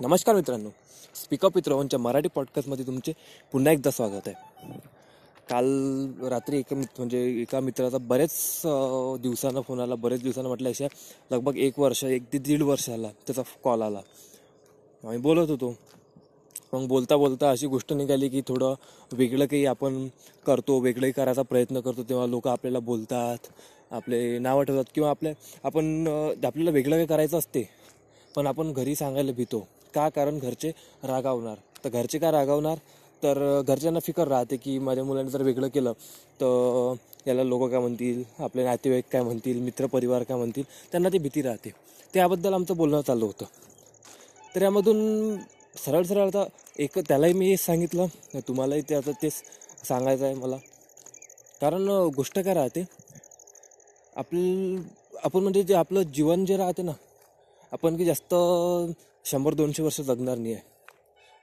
नमस्कार मित्रांनो. Speak up with रोहनच्या मराठी पॉडकास्टमध्ये तुमचे पुन्हा एकदा स्वागत आहे. काल रात्री एका मित्र म्हणजे एका मित्राचा बरेच दिवसानं फोन आला. बरेच दिवसानं म्हटलं अशा लगभग एक वर्ष एक ते दीड वर्ष आला त्याचा कॉल आला. आम्ही बोलत होतो. मग बोलता बोलता अशी गोष्ट निघाली की थोडं वेगळं काही आपण करतो वेगळंही करायचा प्रयत्न करतो. तेव्हा लोक आपल्याला बोलतात आपले नावं ठेवतात किंवा आपल्या आपण आपल्याला वेगळं काही करायचं असते पण आपण घरी सांगायला भीतो. का कारण घरचे रागावणार? तर घरचे का रागावणार? तर घरच्यांना फिकर राहते की माझ्या मुलाने जर वेगळं केलं तर याला लोक काय म्हणतील? आपले नातेवाईक काय म्हणतील? मित्रपरिवार काय म्हणतील? त्यांना ती भीती राहते. त्याबद्दल आमचं बोलणं चालू होतं. तर यामधून सरळ सरळ आता एक त्यालाही मी हे सांगितलं. तुम्हालाही ते आता तेच सांगायचं आहे मला. कारण गोष्ट काय राहते? आपलं आपण म्हणजे जे आपलं जीवन जे राहते ना आपण की जास्त शंभर दोनशे वर्ष जगणार नाही आहे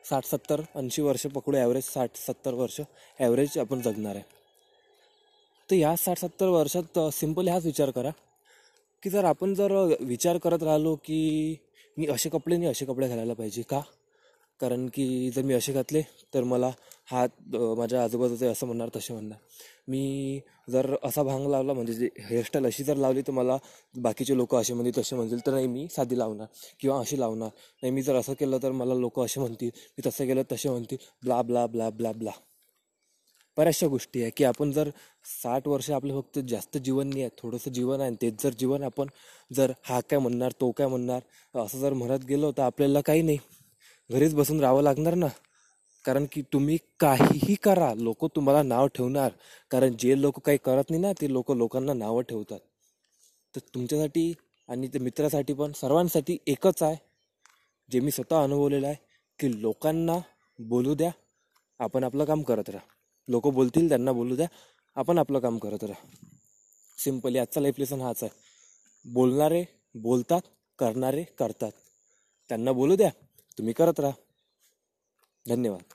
साठ सत्तर ऐंशी वर्ष पकडू ॲव्हरेज साठ सत्तर वर्ष ॲव्हरेज आपण जगणार आहे. तर ह्या साठ सत्तर वर्षात सिंपल हाच विचार करा. की जर आपण जर विचार करत राहिलो की मी असे कपडे नाही असे कपडे घालायला पाहिजे का? कारण की जर मी असे घातले तर मला हात माझ्या आजूबाजूचं असं म्हणणार तसे म्हणणार. मी जर असा भांग लावला म्हणजे जे हेअरस्टाईल अशी जर लावली तर मला बाकीचे लोक असे म्हणतील तसे म्हणतील. तर नाही मी साधी लावणार किंवा अशी लावणार. नाही मी जर असं केलं तर मला लोक असे म्हणतील मी तसं केलं तसे म्हणतील. Blah blah blah blah blah. बऱ्याचशा गोष्टी आहे की आपण जर साठ वर्ष आपलं फक्त जास्त जीवन नाही आहे थोडंसं जीवन आहे आणि तेच जर जीवन आपण जर हा काय म्हणणार तो काय म्हणणार असं जर म्हणत गेलो तर आपल्याला काही नाही. घरीच बसून राहावं लागणार ना. कारण की तुम्ही काहीही करा लोक तुम्हाला नाव ठेवणार. कारण जे लोक काही करत नाही ना ते लोक लोकांना नावं ठेवतात. तर तुमच्यासाठी आणि ते मित्रासाठी पण सर्वांसाठी एकच आहे जे मी स्वतः अनुभवलेलं आहे की लोकांना बोलू द्या आपण आपलं काम करत राहा. लोक बोलतील त्यांना बोलू द्या आपण आपलं काम करत राहा. सिम्पली आजचा लाईफ लेसन हाच आहे. बोलणारे बोलतात करणारे करतात. त्यांना बोलू द्या तुम्ही करत राहा. धन्यवाद.